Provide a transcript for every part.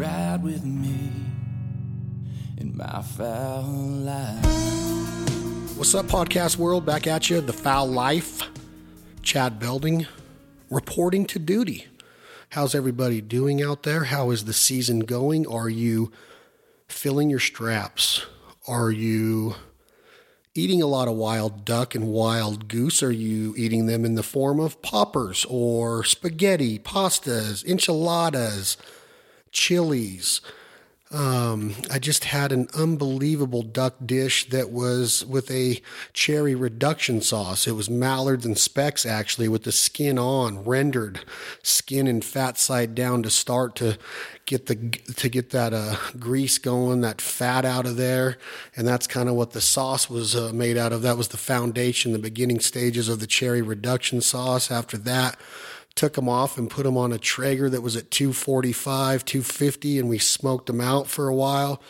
ride with me in my fowl life. What's up, podcast world? Back at you, the fowl life. Chad Belding reporting to duty. How's everybody doing out there? How is the season going? Are you filling your straps? Are you eating a lot of wild duck and wild goose? Are you eating them in the form of poppers or spaghetti, pastas, enchiladas, chilies? Um, I just had an unbelievable duck dish that was with a cherry reduction sauce. It was mallards and specks actually with the skin on, rendered skin and fat side down to start to get the to get that uh, grease going, that fat out of there, and that's kind of what the sauce was uh, made out of. That was the foundation, the beginning stages of the cherry reduction sauce. After that took them off and put them on a Traeger that was at 245, 250, and we smoked them out for a while.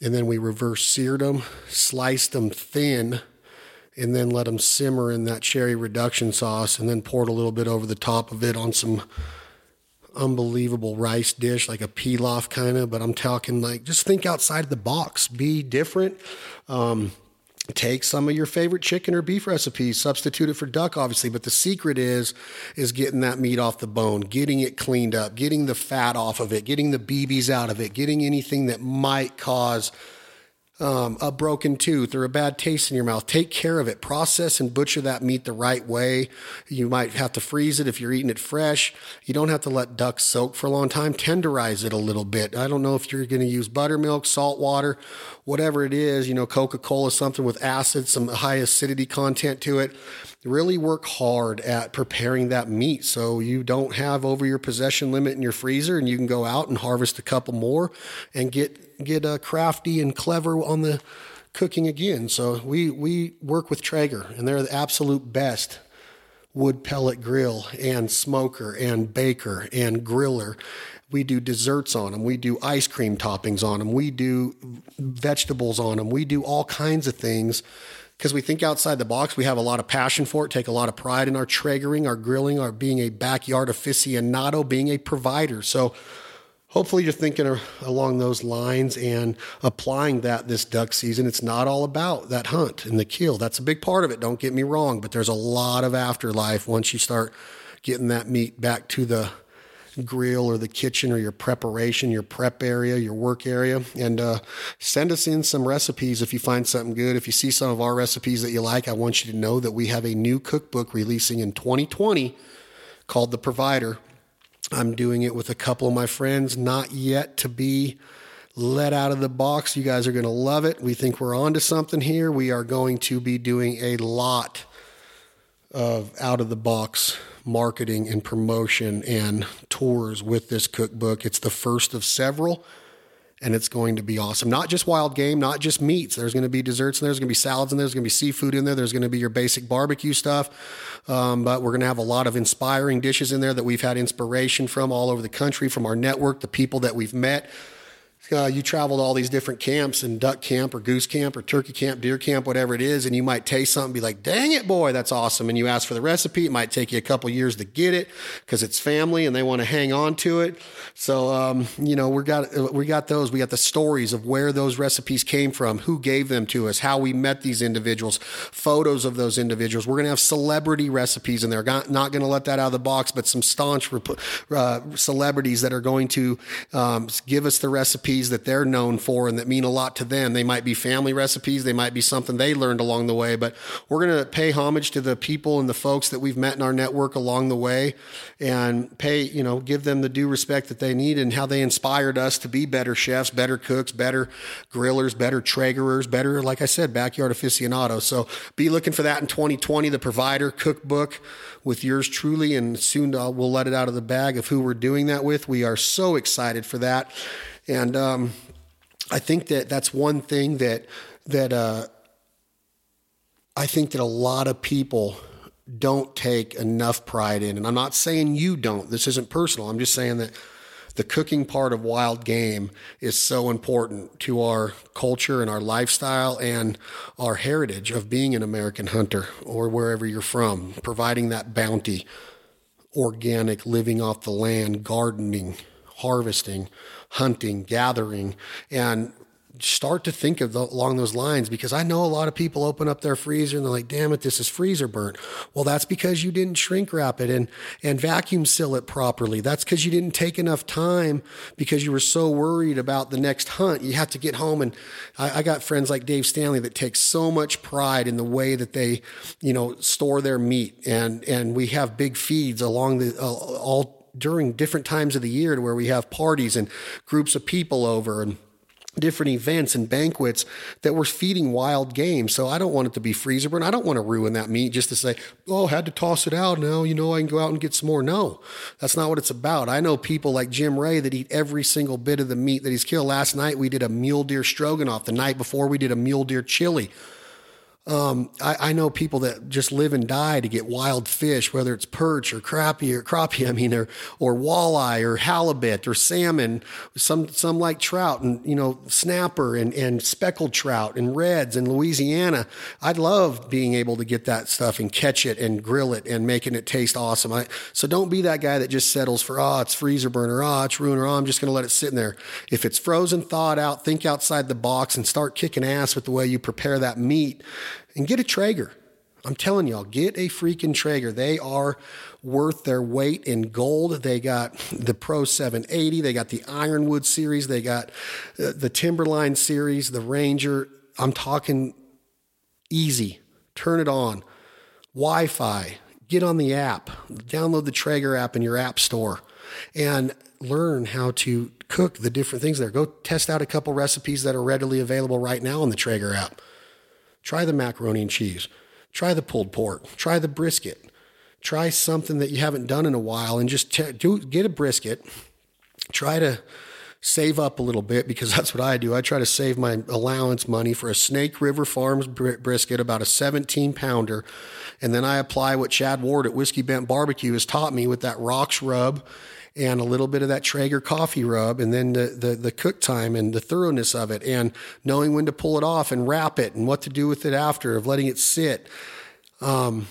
And then we reverse seared them, sliced them thin, and then let them simmer in that cherry reduction sauce, and then poured a little bit over the top of it on some unbelievable rice dish, like a pilaf kind of. But I'm talking like just think outside the box, be different. Um, take some of your favorite chicken or beef recipes substitute it for duck obviously but the secret is is getting that meat off the bone getting it cleaned up getting the fat off of it getting the bb's out of it getting anything that might cause um, a broken tooth or a bad taste in your mouth. Take care of it. Process and butcher that meat the right way. You might have to freeze it if you're eating it fresh. You don't have to let duck soak for a long time. Tenderize it a little bit. I don't know if you're going to use buttermilk, salt water, whatever it is. You know, Coca Cola, something with acid, some high acidity content to it. Really work hard at preparing that meat so you don't have over your possession limit in your freezer and you can go out and harvest a couple more and get get uh, crafty and clever on the cooking again. So we we work with Traeger, and they're the absolute best wood pellet grill and smoker and baker and griller. We do desserts on them. We do ice cream toppings on them. We do vegetables on them. We do all kinds of things because we think outside the box. We have a lot of passion for it, take a lot of pride in our Traegering, our grilling, our being a backyard aficionado, being a provider. So hopefully you're thinking along those lines and applying that this duck season. It's not all about that hunt and the kill. That's a big part of it. Don't get me wrong, but there's a lot of afterlife once you start getting that meat back to the grill or the kitchen or your preparation, your prep area, your work area. And uh, send us in some recipes if you find something good. If you see some of our recipes that you like, I want you to know that we have a new cookbook releasing in 2020 called The Provider. I'm doing it with a couple of my friends, not yet to be let out of the box. You guys are going to love it. We think we're on to something here. We are going to be doing a lot of out of the box marketing and promotion and tours with this cookbook. It's the first of several and it's going to be awesome. Not just wild game, not just meats. There's going to be desserts and there's going to be salads and there's going to be seafood in there. There's going to be your basic barbecue stuff. Um, but we're going to have a lot of inspiring dishes in there that we've had inspiration from all over the country, from our network, the people that we've met uh, you travel to all these different camps and duck camp or goose camp or turkey camp, deer camp, whatever it is, and you might taste something, be like, "Dang it, boy, that's awesome!" And you ask for the recipe. It might take you a couple years to get it because it's family and they want to hang on to it. So, um, you know, we got we got those. We got the stories of where those recipes came from, who gave them to us, how we met these individuals, photos of those individuals. We're gonna have celebrity recipes in there. Not, not gonna let that out of the box, but some staunch uh, celebrities that are going to um, give us the recipe recipes that they're known for and that mean a lot to them. They might be family recipes, they might be something they learned along the way, but we're going to pay homage to the people and the folks that we've met in our network along the way and pay, you know, give them the due respect that they need and how they inspired us to be better chefs, better cooks, better grillers, better Traegerers, better, like I said, backyard aficionados. So be looking for that in 2020, the provider cookbook with yours truly. And soon uh, we'll let it out of the bag of who we're doing that with. We are so excited for that. And um, I think that that's one thing that that uh, I think that a lot of people don't take enough pride in. And I'm not saying you don't. This isn't personal. I'm just saying that the cooking part of wild game is so important to our culture and our lifestyle and our heritage of being an American hunter or wherever you're from, providing that bounty, organic, living off the land, gardening, harvesting, hunting, gathering, and start to think of the, along those lines because I know a lot of people open up their freezer and they're like, damn it, this is freezer burnt. Well, that's because you didn't shrink wrap it and, and vacuum seal it properly. That's because you didn't take enough time because you were so worried about the next hunt. You have to get home. And I, I got friends like Dave Stanley that take so much pride in the way that they, you know, store their meat. And, and we have big feeds along the, uh, all during different times of the year to where we have parties and groups of people over and, different events and banquets that were feeding wild game. So I don't want it to be freezer burn. I don't want to ruin that meat just to say, oh, had to toss it out. Now, you know, I can go out and get some more. No, that's not what it's about. I know people like Jim Ray that eat every single bit of the meat that he's killed. Last night we did a mule deer stroganoff. The night before we did a mule deer chili. Um, I, I, know people that just live and die to get wild fish, whether it's perch or crappie or crappie, I mean, or, or walleye or halibut or salmon. Some, some like trout and, you know, snapper and, and speckled trout and reds in Louisiana. I'd love being able to get that stuff and catch it and grill it and making it taste awesome. I, so don't be that guy that just settles for, oh, it's freezer burner. Oh, it's ruiner. Oh, I'm just going to let it sit in there. If it's frozen, thawed out, think outside the box and start kicking ass with the way you prepare that meat and get a Traeger. I'm telling y'all, get a freaking Traeger. They are worth their weight in gold. They got the Pro 780, they got the Ironwood series, they got uh, the Timberline series, the Ranger. I'm talking easy. Turn it on. Wi Fi. Get on the app. Download the Traeger app in your app store and learn how to cook the different things there. Go test out a couple recipes that are readily available right now on the Traeger app. Try the macaroni and cheese. Try the pulled pork. Try the brisket. Try something that you haven't done in a while and just t- do, get a brisket. Try to save up a little bit because that's what I do. I try to save my allowance money for a Snake River Farms brisket, about a 17 pounder. And then I apply what Chad Ward at Whiskey Bent Barbecue has taught me with that rocks rub and a little bit of that Traeger coffee rub, and then the, the, the cook time and the thoroughness of it, and knowing when to pull it off and wrap it, and what to do with it after, of letting it sit. Um,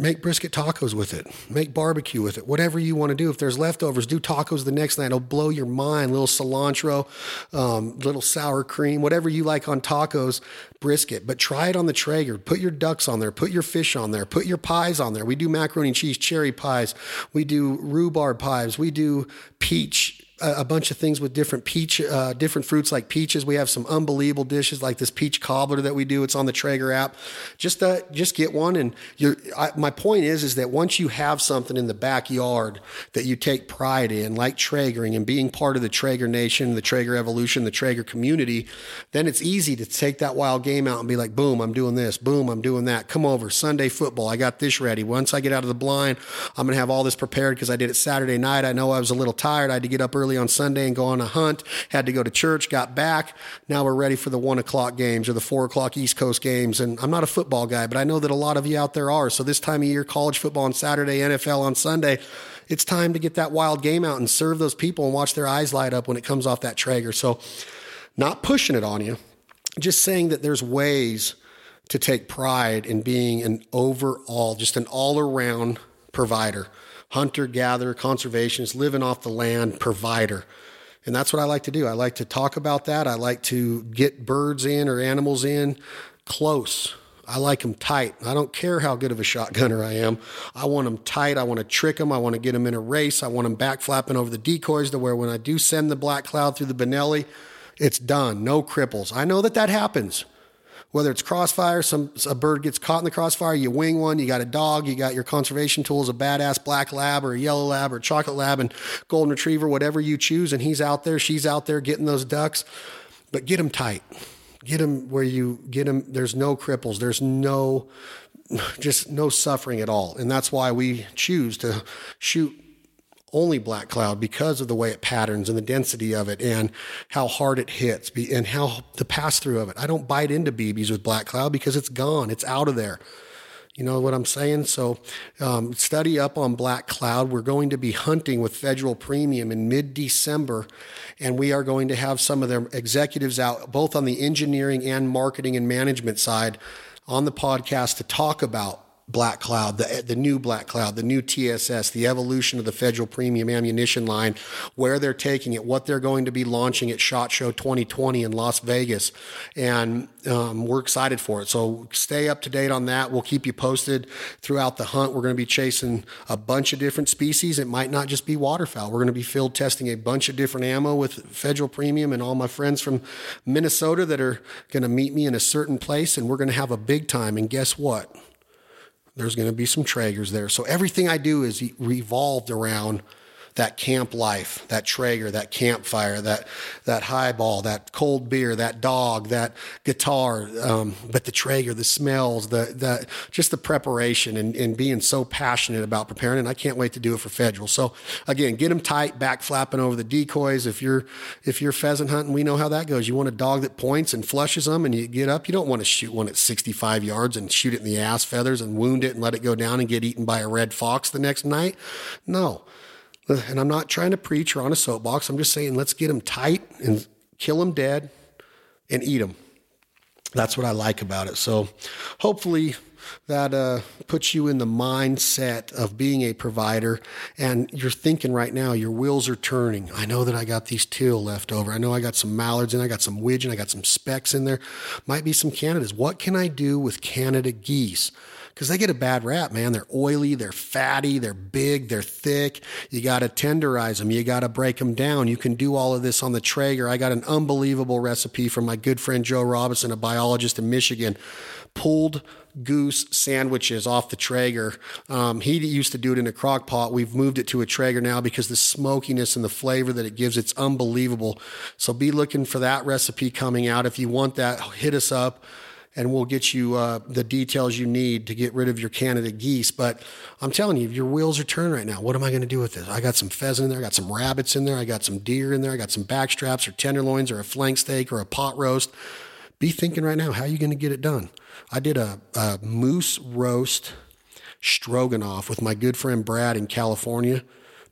make brisket tacos with it, make barbecue with it, whatever you want to do. If there's leftovers, do tacos the next night. It'll blow your mind. Little cilantro, um, little sour cream, whatever you like on tacos, brisket. But try it on the Traeger. Put your ducks on there. Put your fish on there. Put your pies on there. We do macaroni and cheese, cherry pies. We do rhubarb pies. We do peach a, bunch of things with different peach, uh, different fruits like peaches. We have some unbelievable dishes like this peach cobbler that we do. It's on the Traeger app. Just uh, just get one. And I, my point is, is that once you have something in the backyard that you take pride in, like Traegering and being part of the Traeger Nation, the Traeger Evolution, the Traeger community, then it's easy to take that wild game out and be like, boom, I'm doing this. Boom, I'm doing that. Come over Sunday football. I got this ready. Once I get out of the blind, I'm gonna have all this prepared because I did it Saturday night. I know I was a little tired. I had to get up early early on Sunday and go on a hunt. Had to go to church, got back. Now we're ready for the one o'clock games or the four o'clock East Coast games. And I'm not a football guy, but I know that a lot of you out there are. So this time of year, college football on Saturday, NFL on Sunday, it's time to get that wild game out and serve those people and watch their eyes light up when it comes off that Traeger. So not pushing it on you, just saying that there's ways to take pride in being an overall, just an all around provider hunter gatherer, conservationist, living off the land provider. And that's what I like to do. I like to talk about that. I like to get birds in or animals in close. I like them tight. I don't care how good of a shotgunner I am. I want them tight. I want to trick them. I want to get them in a race. I want them back flapping over the decoys to where when I do send the black cloud through the Benelli, it's done. No cripples. I know that that happens whether it's crossfire, some a bird gets caught in the crossfire, you wing one, you got a dog, you got your conservation tools, a badass black lab or a yellow lab or a chocolate lab and golden retriever, whatever you choose, and he's out there, she's out there getting those ducks, but get them tight. Get them where you get them. There's no cripples. There's no, just no suffering at all. And that's why we choose to shoot only black cloud because of the way it patterns and the density of it and how hard it hits and how the pass through of it. I don't bite into BBs with black cloud because it's gone, it's out of there. You know what I'm saying? So, um, study up on Black Cloud. We're going to be hunting with Federal Premium in mid December, and we are going to have some of their executives out, both on the engineering and marketing and management side, on the podcast to talk about Black Cloud, the the new Black Cloud, the new TSS, the evolution of the Federal Premium Ammunition line, where they're taking it, what they're going to be launching at Shot Show 2020 in Las Vegas, and um, we're excited for it. So stay up to date on that. We'll keep you posted throughout the hunt. We're going to be chasing a bunch of different species. It might not just be waterfowl. We're going to be field testing a bunch of different ammo with Federal Premium and all my friends from Minnesota that are going to meet me in a certain place, and we're going to have a big time. And guess what? There's going to be some Traegers there. So everything I do is revolved around that camp life, that Traeger, that campfire, that that highball, that cold beer, that dog, that guitar, um, but the Traeger, the smells, the the just the preparation and, and being so passionate about preparing. And I can't wait to do it for Federal. So again, get them tight, back flapping over the decoys. If you're if you're pheasant hunting, we know how that goes. You want a dog that points and flushes them, and you get up. You don't want to shoot one at 65 yards and shoot it in the ass feathers and wound it and let it go down and get eaten by a red fox the next night. No and I'm not trying to preach or on a soapbox. I'm just saying let's get them tight and kill them dead and eat them. That's what I like about it. So hopefully that uh, puts you in the mindset of being a provider and you're thinking right now your wheels are turning i know that i got these teal left over i know i got some mallards and i got some widgeon i got some specks in there might be some canadas what can i do with canada geese because they get a bad rap, man. They're oily, they're fatty, they're big, they're thick. You got to tenderize them, you got to break them down. You can do all of this on the Traeger. I got an unbelievable recipe from my good friend Joe Robinson, a biologist in Michigan. Pulled goose sandwiches off the Traeger. Um, he used to do it in a crock pot. We've moved it to a Traeger now because the smokiness and the flavor that it gives, it's unbelievable. So be looking for that recipe coming out. If you want that, hit us up and we'll get you uh, the details you need to get rid of your Canada geese. But I'm telling you, your wheels are turning right now. What am I going to do with this? I got some pheasant in there, I got some rabbits in there, I got some deer in there, I got some backstraps or tenderloins or a flank steak or a pot roast. Be thinking right now, how are you going to get it done? I did a, a moose roast stroganoff with my good friend Brad in California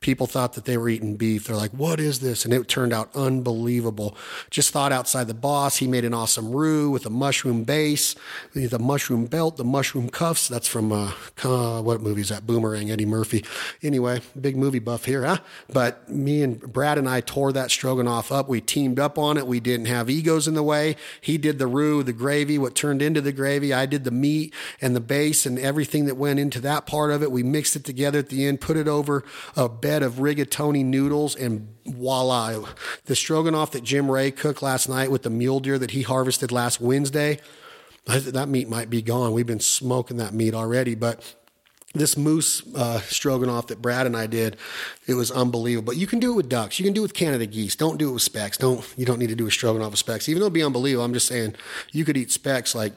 people thought that they were eating beef. They're like, what is this? And it turned out unbelievable. Just thought outside the box. He made an awesome roux with a mushroom base, the mushroom belt, the mushroom cuffs. That's from, uh, uh, what movie is that? Boomerang, Eddie Murphy. Anyway, big movie buff here, huh? But me and Brad and I tore that stroganoff up. We teamed up on it. We didn't have egos in the way. He did the roux, the gravy, what turned into the gravy. I did the meat and the base and everything that went into that part of it. We mixed it together at the end, put it over a bed of rigatoni noodles, and voila. The stroganoff that Jim Ray cooked last night with the mule deer that he harvested last Wednesday, that meat might be gone. We've been smoking that meat already, but this moose uh, stroganoff that Brad and I did, it was unbelievable. But you can do it with ducks. You can do it with Canada geese. Don't do it with specks. Don't you don't need to do a stroganoff with specks. Even though it'd be unbelievable, I'm just saying you could eat specks like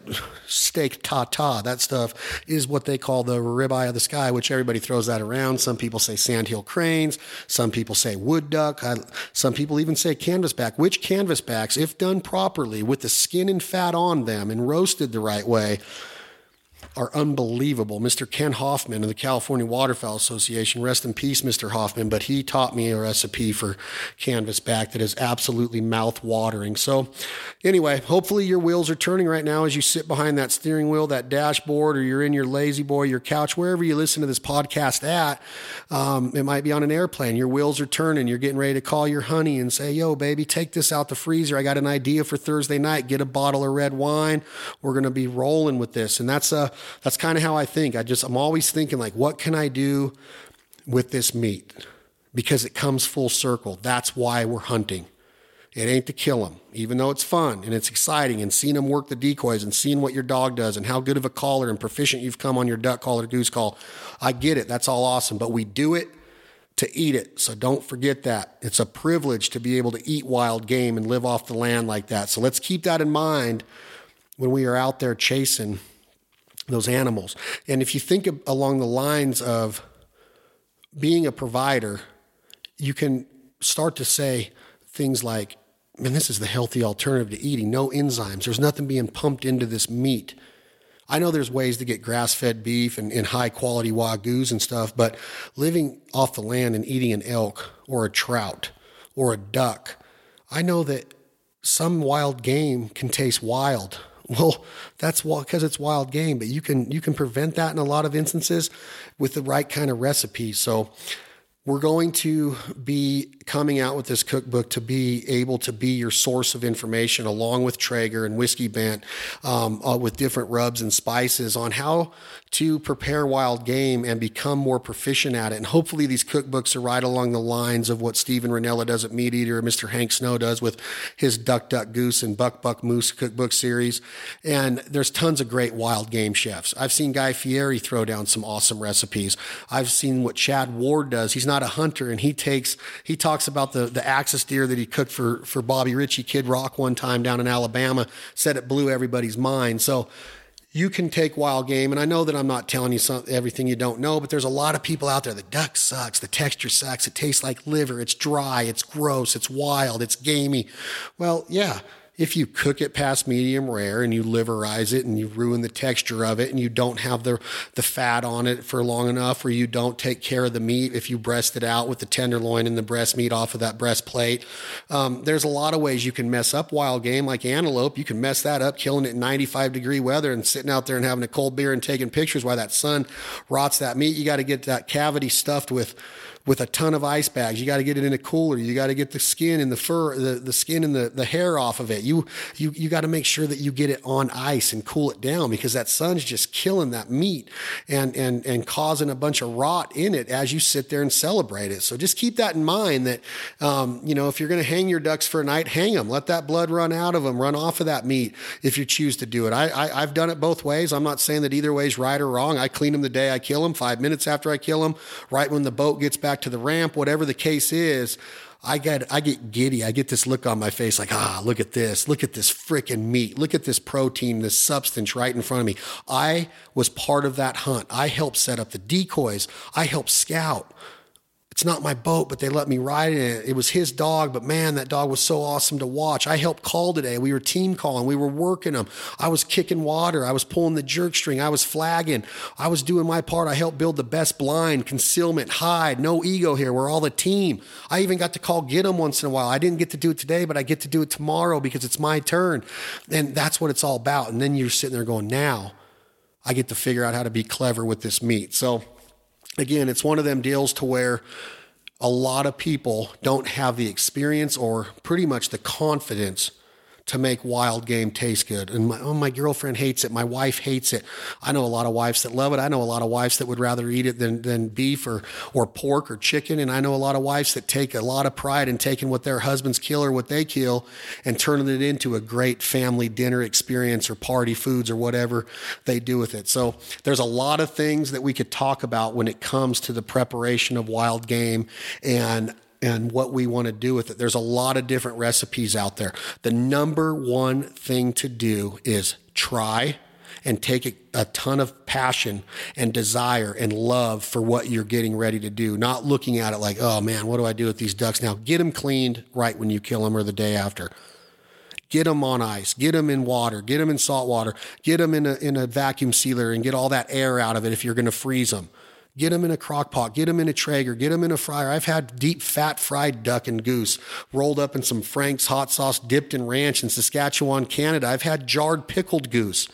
steak ta ta. That stuff is what they call the ribeye of the sky, which everybody throws that around. Some people say sandhill cranes. Some people say wood duck. I, some people even say canvasback. Which canvasbacks, if done properly with the skin and fat on them and roasted the right way, are unbelievable. Mr. Ken Hoffman of the California Waterfowl Association, rest in peace, Mr. Hoffman, but he taught me a recipe for canvasback that is absolutely mouth watering. So, anyway, hopefully your wheels are turning right now as you sit behind that steering wheel, that dashboard, or you're in your lazy boy, your couch, wherever you listen to this podcast at. Um, it might be on an airplane. Your wheels are turning. You're getting ready to call your honey and say, Yo, baby, take this out the freezer. I got an idea for Thursday night. Get a bottle of red wine. We're going to be rolling with this. And that's a that's kind of how I think. I just I'm always thinking like, what can I do with this meat? Because it comes full circle. That's why we're hunting. It ain't to kill them, even though it's fun and it's exciting and seeing them work the decoys and seeing what your dog does and how good of a caller and proficient you've come on your duck call or goose call. I get it. That's all awesome. But we do it to eat it. So don't forget that. It's a privilege to be able to eat wild game and live off the land like that. So let's keep that in mind when we are out there chasing those animals. And if you think along the lines of being a provider, you can start to say things like, man, this is the healthy alternative to eating. No enzymes. There's nothing being pumped into this meat. I know there's ways to get grass fed beef and, and high quality wagyus and stuff, but living off the land and eating an elk or a trout or a duck, I know that some wild game can taste wild Well, that's because it's wild game, but you can you can prevent that in a lot of instances with the right kind of recipe. So we're going to be coming out with this cookbook to be able to be your source of information along with Traeger and Whiskey Bent um, uh, with different rubs and spices on how to prepare wild game and become more proficient at it. And hopefully these cookbooks are right along the lines of what Steven Rinella does at Meat Eater, and Mr. Hank Shaw does with his Duck Duck Goose and Buck Buck Moose cookbook series. And there's tons of great wild game chefs. I've seen Guy Fieri throw down some awesome recipes. I've seen what Chad Ward does. He's not a hunter and he takes, he talks about the, the axis deer that he cooked for, for Bobby Ritchie Kid Rock one time down in Alabama, said it blew everybody's mind. So, you can take wild game. And I know that I'm not telling you some, everything you don't know, but there's a lot of people out there. The duck sucks. The texture sucks. It tastes like liver. It's dry. It's gross. It's wild. It's gamey. Well, yeah if you cook it past medium rare and you liverize it and you ruin the texture of it and you don't have the, the fat on it for long enough or you don't take care of the meat if you breast it out with the tenderloin and the breast meat off of that breastplate. Um, there's a lot of ways you can mess up wild game like antelope. You can mess that up killing it in 95 degree weather and sitting out there and having a cold beer and taking pictures while that sun rots that meat. You got to get that cavity stuffed with with a ton of ice bags. You got to get it in a cooler. You got to get the skin and the fur, the, the skin and the, the hair off of it. You, you, you got to make sure that you get it on ice and cool it down because that sun's just killing that meat and, and, and causing a bunch of rot in it as you sit there and celebrate it. So just keep that in mind that, um, you know, if you're going to hang your ducks for a night, hang them, let that blood run out of them, run off of that meat if you choose to do it. I, I, I've done it both ways. I'm not saying that either way is right or wrong. I clean them the day I kill them, five minutes after I kill them, right when the boat gets back to the ramp, whatever the case is, I get I get giddy. I get this look on my face like, ah, look at this. Look at this freaking meat. Look at this protein, this substance right in front of me. I was part of that hunt. I helped set up the decoys. I helped scout it's not my boat, but they let me ride in it. It was his dog, but man, that dog was so awesome to watch. I helped call today. We were team calling. We were working them. I was kicking water. I was pulling the jerk string. I was flagging. I was doing my part. I helped build the best blind, concealment, hide. No ego here. We're all the team. I even got to call get them once in a while. I didn't get to do it today, but I get to do it tomorrow because it's my turn. And that's what it's all about. And then you're sitting there going, now I get to figure out how to be clever with this meat. So, again, it's one of them deals to where a lot of people don't have the experience or pretty much the confidence to make wild game taste good. And my, oh, my girlfriend hates it. My wife hates it. I know a lot of wives that love it. I know a lot of wives that would rather eat it than, than beef or, or pork or chicken. And I know a lot of wives that take a lot of pride in taking what their husbands kill or what they kill and turning it into a great family dinner experience or party foods or whatever they do with it. So there's a lot of things that we could talk about when it comes to the preparation of wild game. And and what we want to do with it. There's a lot of different recipes out there. The number one thing to do is try and take a, a, ton of passion and desire and love for what you're getting ready to do. Not looking at it like, oh man, what do I do with these ducks now? Get them cleaned right when you kill them or the day after. Get them on ice, get them in water, get them in salt water, get them in a, in a vacuum sealer and get all that air out of it if you're going to freeze them. Get them in a crock pot, get them in a Traeger, get them in a fryer. I've had deep fat fried duck and goose rolled up in some Frank's hot sauce dipped in ranch in Saskatchewan, Canada. I've had jarred pickled goose.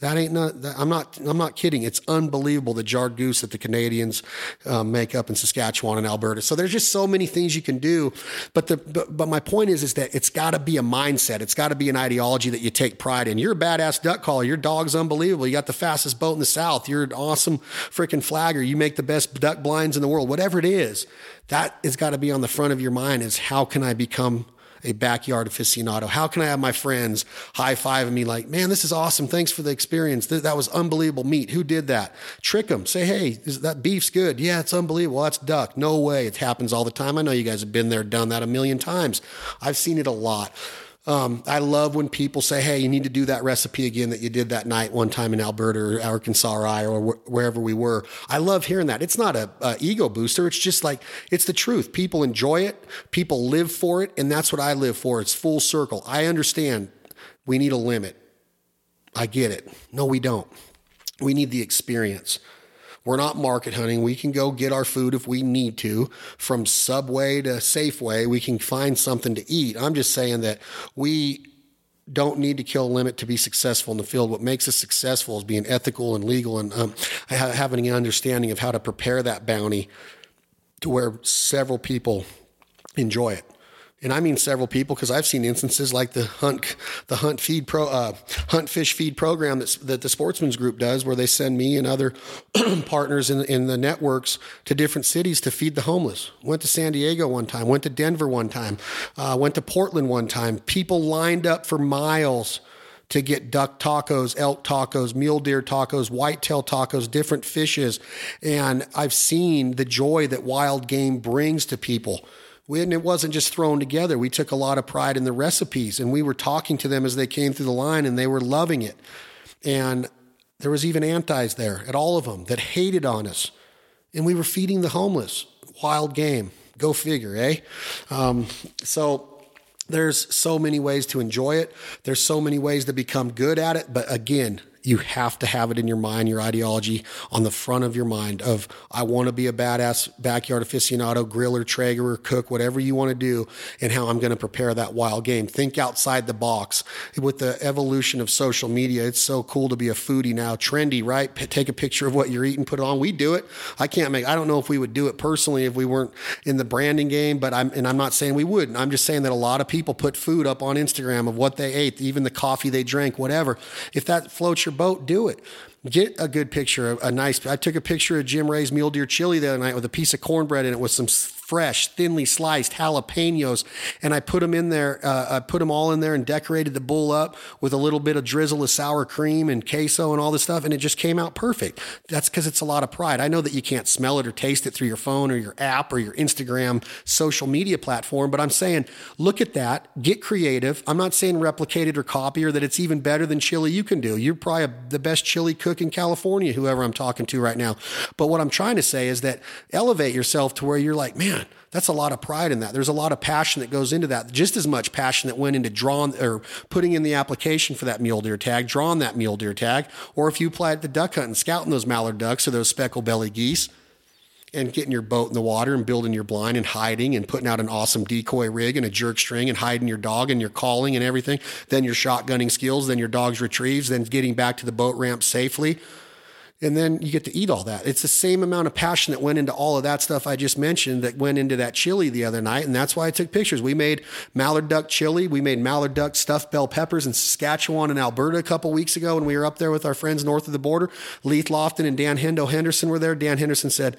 That ain't not. That, I'm not. I'm not kidding. It's unbelievable the jarred goose that the Canadians um, make up in Saskatchewan and Alberta. So there's just so many things you can do. But the but, but my point is is that it's got to be a mindset. It's got to be an ideology that you take pride in. You're a badass duck caller. Your dog's unbelievable. You got the fastest boat in the south. You're an awesome freaking flagger. You make the best duck blinds in the world. Whatever it is, that has got to be on the front of your mind. Is how can I become a backyard aficionado? How can I have my friends high fiving me like, man, this is awesome. Thanks for the experience. That was unbelievable meat. Who did that? Trick them. Say, hey, that beef's good. Yeah, it's unbelievable. That's duck. No way. It happens all the time. I know you guys have been there, done that a million times. I've seen it a lot. Um, I love when people say, "Hey, you need to do that recipe again that you did that night one time in Alberta or Arkansas or, or wh- wherever we were." I love hearing that. It's not a, a, ego booster. It's just like it's the truth. People enjoy it. People live for it, and that's what I live for. It's full circle. I understand. We need a limit. I get it. No, we don't. We need the experience. We're not market hunting. We can go get our food if we need to from Subway to Safeway. We can find something to eat. I'm just saying that we don't need to kill a limit to be successful in the field. What makes us successful is being ethical and legal and um, having an understanding of how to prepare that bounty to where several people enjoy it and I mean several people because I've seen instances like the hunt the hunt feed pro uh, hunt fish feed program that's, that the Sportsman's Group does, where they send me and other partners in in the networks to different cities to feed the homeless. Went to San Diego one time, went to Denver one time, uh, went to Portland one time. People lined up for miles to get duck tacos, elk tacos, mule deer tacos, whitetail tacos, different fishes, and I've seen the joy that wild game brings to people we, and it wasn't just thrown together. We took a lot of pride in the recipes and we were talking to them as they came through the line and they were loving it. And there was even antis there at all of them that hated on us. And we were feeding the homeless. Wild game. Go figure, eh? Um, so there's so many ways to enjoy it. There's so many ways to become good at it. But again, you have to have it in your mind, your ideology on the front of your mind of I want to be a badass backyard aficionado, griller, Traeger, cook, whatever you want to do, and how I'm going to prepare that wild game. Think outside the box. With the evolution of social media, it's so cool to be a foodie now, trendy, right? P- take a picture of what you're eating, put it on. We do it. I can't make. I don't know if we would do it personally if we weren't in the branding game, but I'm and I'm not saying we wouldn't. I'm just saying that a lot of people put food up on Instagram of what they ate, even the coffee they drank, whatever. If that floats your boat, do it. Get a good picture, a nice. I took a picture of Jim Ray's mule deer chili the other night with a piece of cornbread in it with some fresh, thinly sliced jalapenos, and I put them in there. Uh, I put them all in there and decorated the bowl up with a little bit of drizzle of sour cream and queso and all this stuff, and it just came out perfect. That's because it's a lot of pride. I know that you can't smell it or taste it through your phone or your app or your Instagram social media platform, but I'm saying look at that, get creative. I'm not saying replicate it or copy or that it's even better than chili you can do. You're probably the best chili cook in California, whoever I'm talking to right now. But what I'm trying to say is that elevate yourself to where you're like, man that's a lot of pride in that. There's a lot of passion that goes into that. Just as much passion that went into drawing or putting in the application for that mule deer tag, drawing that mule deer tag, or if you applied to duck hunting, scouting those mallard ducks or those speckled belly geese and getting your boat in the water and building your blind and hiding and putting out an awesome decoy rig and a jerk string and hiding your dog and your calling and everything. Then your shotgunning skills, then your dog's retrieves, then getting back to the boat ramp safely and then you get to eat all that. It's the same amount of passion that went into all of that stuff I just mentioned that went into that chili the other night. And that's why I took pictures. We made mallard duck chili. We made mallard duck stuffed bell peppers in Saskatchewan and Alberta a couple weeks ago when we were up there with our friends north of the border. Leith Lofton and Dan Hendo Henderson were there. Dan Henderson said,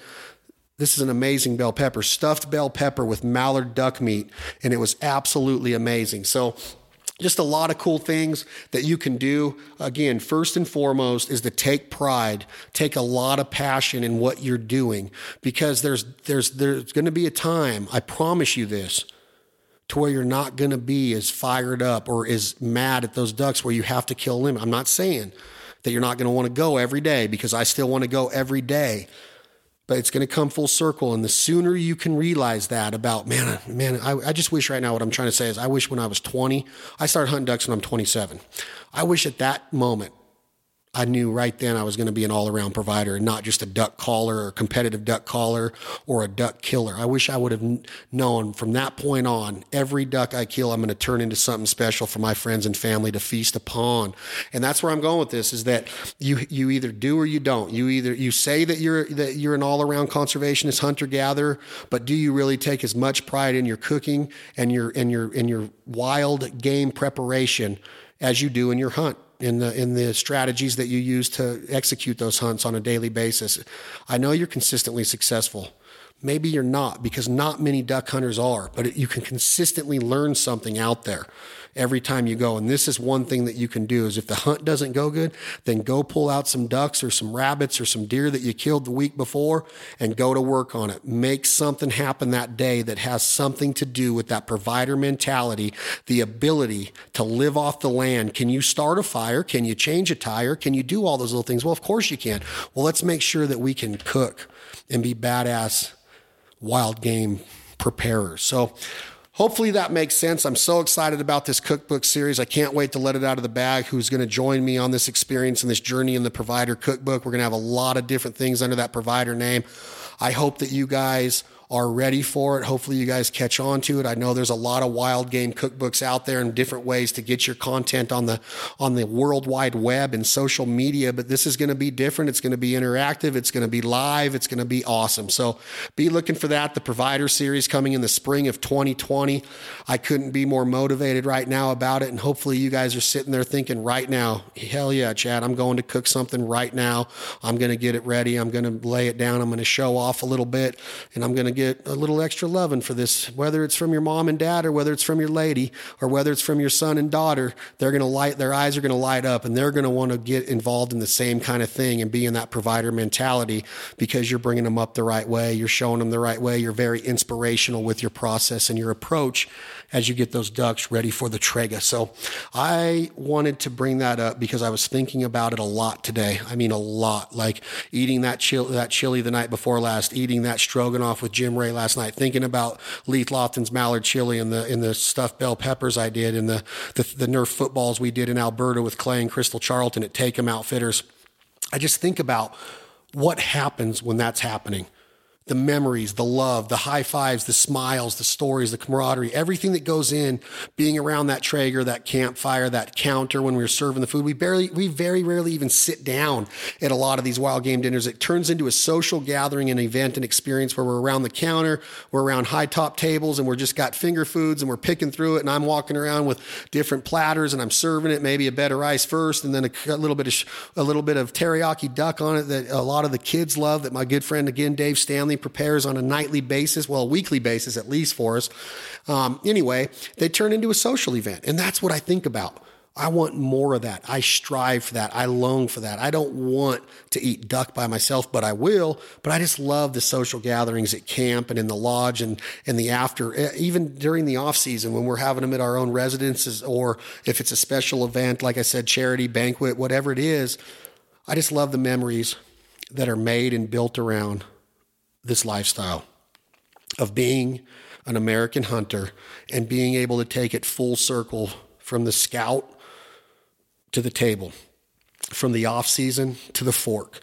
this is an amazing bell pepper, stuffed bell pepper with mallard duck meat. And it was absolutely amazing. So just a lot of cool things that you can do. Again, first and foremost is to take pride, take a lot of passion in what you're doing because there's there's there's going to be a time, I promise you this, to where you're not going to be as fired up or as mad at those ducks where you have to kill them. I'm not saying that you're not going to want to go every day because I still want to go every day but it's going to come full circle. And the sooner you can realize that about, man, man, I, I, just wish right now what I'm trying to say is I wish when I was 20, I started hunting ducks when I'm 27. I wish at that moment I knew right then I was going to be an all around provider and not just a duck caller or competitive duck caller or a duck killer. I wish I would have known from that point on, every duck I kill, I'm going to turn into something special for my friends and family to feast upon. And that's where I'm going with this is that you, you either do or you don't. You either, you say that you're, that you're an all around conservationist hunter gatherer, but do you really take as much pride in your cooking and your, and your, in your wild game preparation as you do in your hunt? In the in the strategies that you use to execute those hunts on a daily basis. I know you're consistently successful. Maybe you're not because not many duck hunters are, but you can consistently learn something out there every time you go. And this is one thing that you can do is if the hunt doesn't go good, then go pull out some ducks or some rabbits or some deer that you killed the week before and go to work on it. Make something happen that day that has something to do with that provider mentality, the ability to live off the land. Can you start a fire? Can you change a tire? Can you do all those little things? Well, of course you can. Well, let's make sure that we can cook and be badass wild game preparers. So Hopefully that makes sense. I'm so excited about this cookbook series. I can't wait to let it out of the bag. Who's going to join me on this experience and this journey in the provider cookbook? We're going to have a lot of different things under that provider name. I hope that you guys are ready for it. Hopefully, you guys catch on to it. I know there's a lot of wild game cookbooks out there and different ways to get your content on the on the world wide web and social media, but this is going to be different. It's going to be interactive. It's going to be live. It's going to be awesome. So be looking for that. The Provider Series coming in the spring of 2020. I couldn't be more motivated right now about it, and hopefully, you guys are sitting there thinking right now, hell yeah, Chad, I'm going to cook something right now. I'm going to get it ready. I'm going to lay it down. I'm going to show off a little bit, and I'm going to get a little extra loving for this, whether it's from your mom and dad or whether it's from your lady or whether it's from your son and daughter, they're going to light, their eyes are going to light up and they're going to want to get involved in the same kind of thing and be in that provider mentality because you're bringing them up the right way. You're showing them the right way. You're very inspirational with your process and your approach as you get those ducks ready for the Traeger. So I wanted to bring that up because I was thinking about it a lot today. I mean, a lot. Like eating that chili, that chili the night before last, eating that stroganoff with Jim Ray last night, thinking about Leith Lofton's mallard chili and the in the stuffed bell peppers I did and the, the the Nerf footballs we did in Alberta with Clay and Crystal Charlton at Take 'em Outfitters. I just think about what happens when that's happening the memories, the love, the high fives, the smiles, the stories, the camaraderie, everything that goes in being around that Traeger, that campfire, that counter when we were serving the food. We barely, we very rarely even sit down at a lot of these wild game dinners. It turns into a social gathering, an event, an experience where we're around the counter, we're around high top tables and we're just got finger foods and we're picking through it. And I'm walking around with different platters and I'm serving it, maybe a bed of rice first and then a, a little bit of, a little bit of teriyaki duck on it that a lot of the kids love that my good friend again, Dave Stanley prepares on a nightly basis, well, a weekly basis at least for us. Um, anyway, they turn into a social event. And that's what I think about. I want more of that. I strive for that. I long for that. I don't want to eat duck by myself, but I will. But I just love the social gatherings at camp and in the lodge and, and the after, even during the off season when we're having them at our own residences or if it's a special event, like I said, charity, banquet, whatever it is. I just love the memories that are made and built around this lifestyle of being an American hunter and being able to take it full circle from the scout to the table, from the off season to the fork.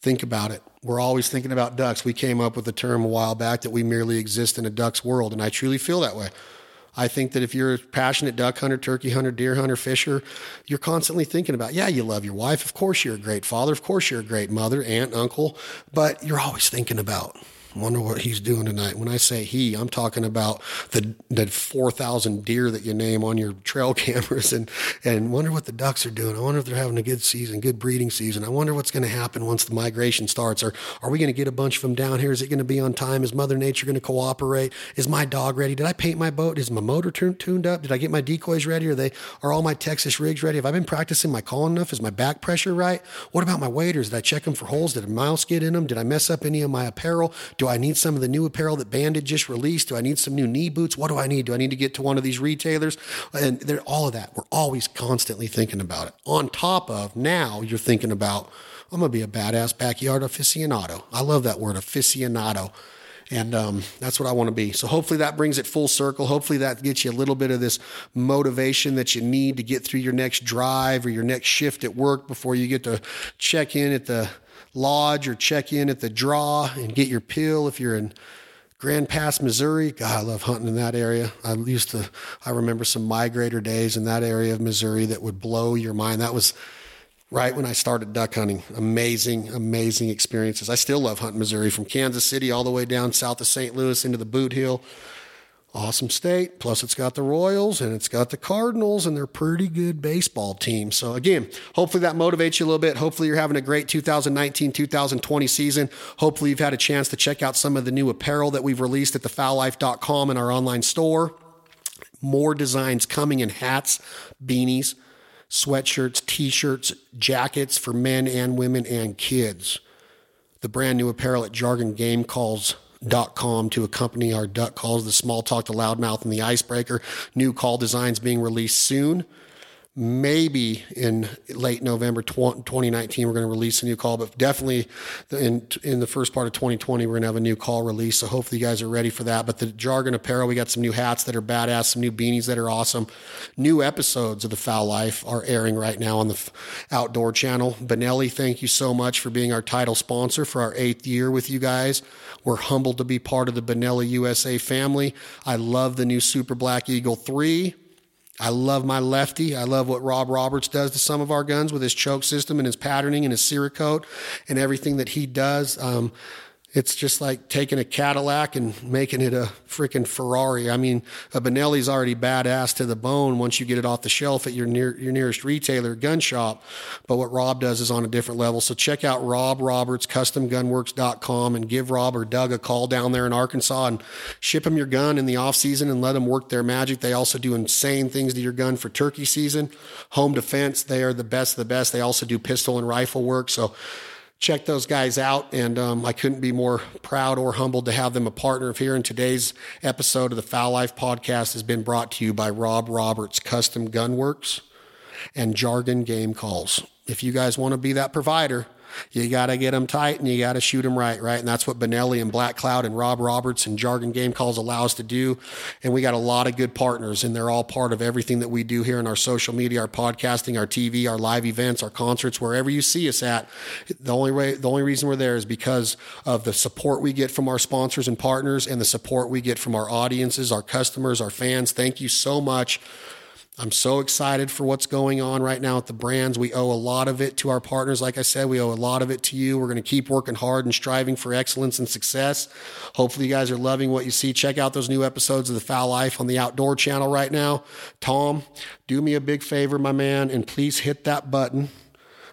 Think about it. We're always thinking about ducks. We came up with the term a while back that we merely exist in a duck's world, and I truly feel that way. I think that if you're a passionate duck hunter, turkey hunter, deer hunter, fisher, you're constantly thinking about, yeah, you love your wife. Of course, you're a great father. Of course, you're a great mother, aunt, uncle, but you're always thinking about Wonder what he's doing tonight. When I say he, I'm talking about the the four thousand deer that you name on your trail cameras, and and wonder what the ducks are doing. I wonder if they're having a good season, good breeding season. I wonder what's going to happen once the migration starts. Or are we going to get a bunch of them down here? Is it going to be on time? Is Mother Nature going to cooperate? Is my dog ready? Did I paint my boat? Is my motor tuned up? Did I get my decoys ready? Are they are all my Texas rigs ready? Have I been practicing my calling enough? Is my back pressure right? What about my waders? Did I check them for holes? Did a mouse get in them? Did I mess up any of my apparel? Do do I need some of the new apparel that Banded just released? Do I need some new knee boots? What do I need? Do I need to get to one of these retailers? And they're all of that. We're always constantly thinking about it. On top of now, you're thinking about, I'm going to be a badass backyard aficionado. I love that word, aficionado. And um, that's what I want to be. So hopefully that brings it full circle. Hopefully that gets you a little bit of this motivation that you need to get through your next drive or your next shift at work before you get to check in at the lodge or check in at the draw and get your pill if you're in Grand Pass, Missouri. God, I love hunting in that area. I used to, I remember some migrator days in that area of Missouri that would blow your mind. That was right when I started duck hunting. Amazing, amazing experiences. I still love hunting Missouri from Kansas City all the way down south of St. Louis into the Bootheel awesome state. Plus, it's got the Royals and it's got the Cardinals, and they're pretty good baseball team. So, again, hopefully that motivates you a little bit. Hopefully, you're having a great 2019 2020 season. Hopefully, you've had a chance to check out some of the new apparel that we've released at thefowllife.com in our online store. More designs coming in hats, beanies, sweatshirts, t shirts, jackets for men and women and kids. The brand new apparel at Jargon Game Calls com to accompany our duck calls, the small talk, the loudmouth, and the icebreaker. New call designs being released soon. Maybe in late November 2019 we're going to release a new call, but definitely in in the first part of 2020 we're going to have a new call release. So hopefully you guys are ready for that. But the jargon apparel, we got some new hats that are badass, some new beanies that are awesome. New episodes of the Fowl Life are airing right now on the Outdoor Channel. Benelli, thank you so much for being our title sponsor for our eighth year with you guys. We're humbled to be part of the Benelli USA family. I love the new Super Black Eagle 3. I love my lefty. I love what Rob Roberts does to some of our guns with his choke system and his patterning and his Cerakote and everything that he does. Um, it's just like taking a Cadillac and making it a freaking Ferrari. I mean, a Benelli's already badass to the bone once you get it off the shelf at your near your nearest retailer gun shop. But what Rob does is on a different level. So check out Rob Roberts CustomGunworks.com and give Rob or Doug a call down there in Arkansas and ship them your gun in the off season and let them work their magic. They also do insane things to your gun for turkey season, home defense. They are the best of the best. They also do pistol and rifle work. So check those guys out. And um, I couldn't be more proud or humbled to have them a partner of here. And today's episode of the Fowl Life podcast has been brought to you by Rob Roberts Custom Gunworks and Jargon Game Calls. If you guys want to be that provider, you got to get them tight and you got to shoot them right, right? And that's what Benelli and Black Cloud and Rob Roberts and Jargon Game Calls allow us to do. And we got a lot of good partners, and they're all part of everything that we do here in our social media, our podcasting, our TV, our live events, our concerts, wherever you see us at. The only way, the only reason we're there is because of the support we get from our sponsors and partners, and the support we get from our audiences, our customers, our fans. Thank you so much I'm so excited for what's going on right now at the brands. We owe a lot of it to our partners. Like I said, we owe a lot of it to you. We're going to keep working hard and striving for excellence and success. Hopefully, you guys are loving what you see. Check out those new episodes of The Fowl Life on the Outdoor Channel right now. Tom, do me a big favor, my man, and please hit that button.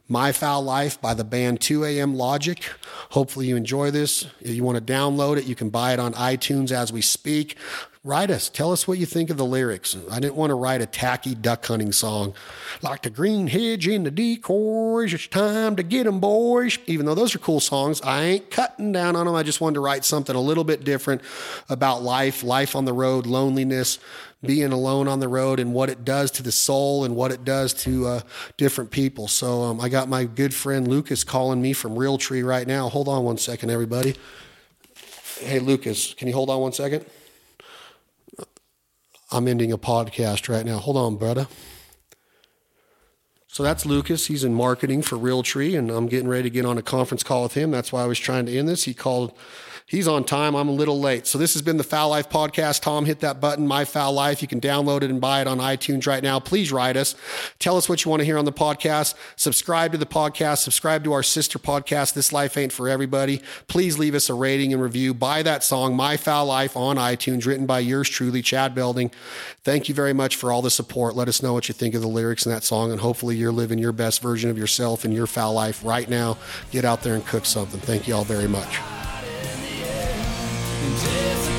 My Fowl Life by the band 2AM Logic. Hopefully, you enjoy this. If you want to download it, you can buy it on iTunes as we speak write us. Tell us what you think of the lyrics. I didn't want to write a tacky duck hunting song like the green hedge in the decoys. It's time to get 'em, boys. Even though those are cool songs, I ain't cutting down on them. I just wanted to write something a little bit different about life, life on the road, loneliness, being alone on the road, and what it does to the soul and what it does to uh, different people. So um, I got my good friend Lucas calling me from Realtree right now. Hold on one second, everybody. Hey, Lucas, can you hold on one second? I'm ending a podcast right now. Hold on, brother. So that's Lucas. He's in marketing for Realtree, and I'm getting ready to get on a conference call with him. That's why I was trying to end this. He called He's on time. I'm a little late. So this has been the Fowl Life podcast. Tom, hit that button, My Fowl Life. You can download it and buy it on iTunes right now. Please write us. Tell us what you want to hear on the podcast. Subscribe to the podcast. Subscribe to our sister podcast, This Life Ain't For Everybody. Please leave us a rating and review. Buy that song, My Fowl Life, on iTunes, written by yours truly, Chad Belding. Thank you very much for all the support. Let us know what you think of the lyrics in that song, and hopefully you're living your best version of yourself and your fowl life right now. Get out there and cook something. Thank you all very much. Anticipation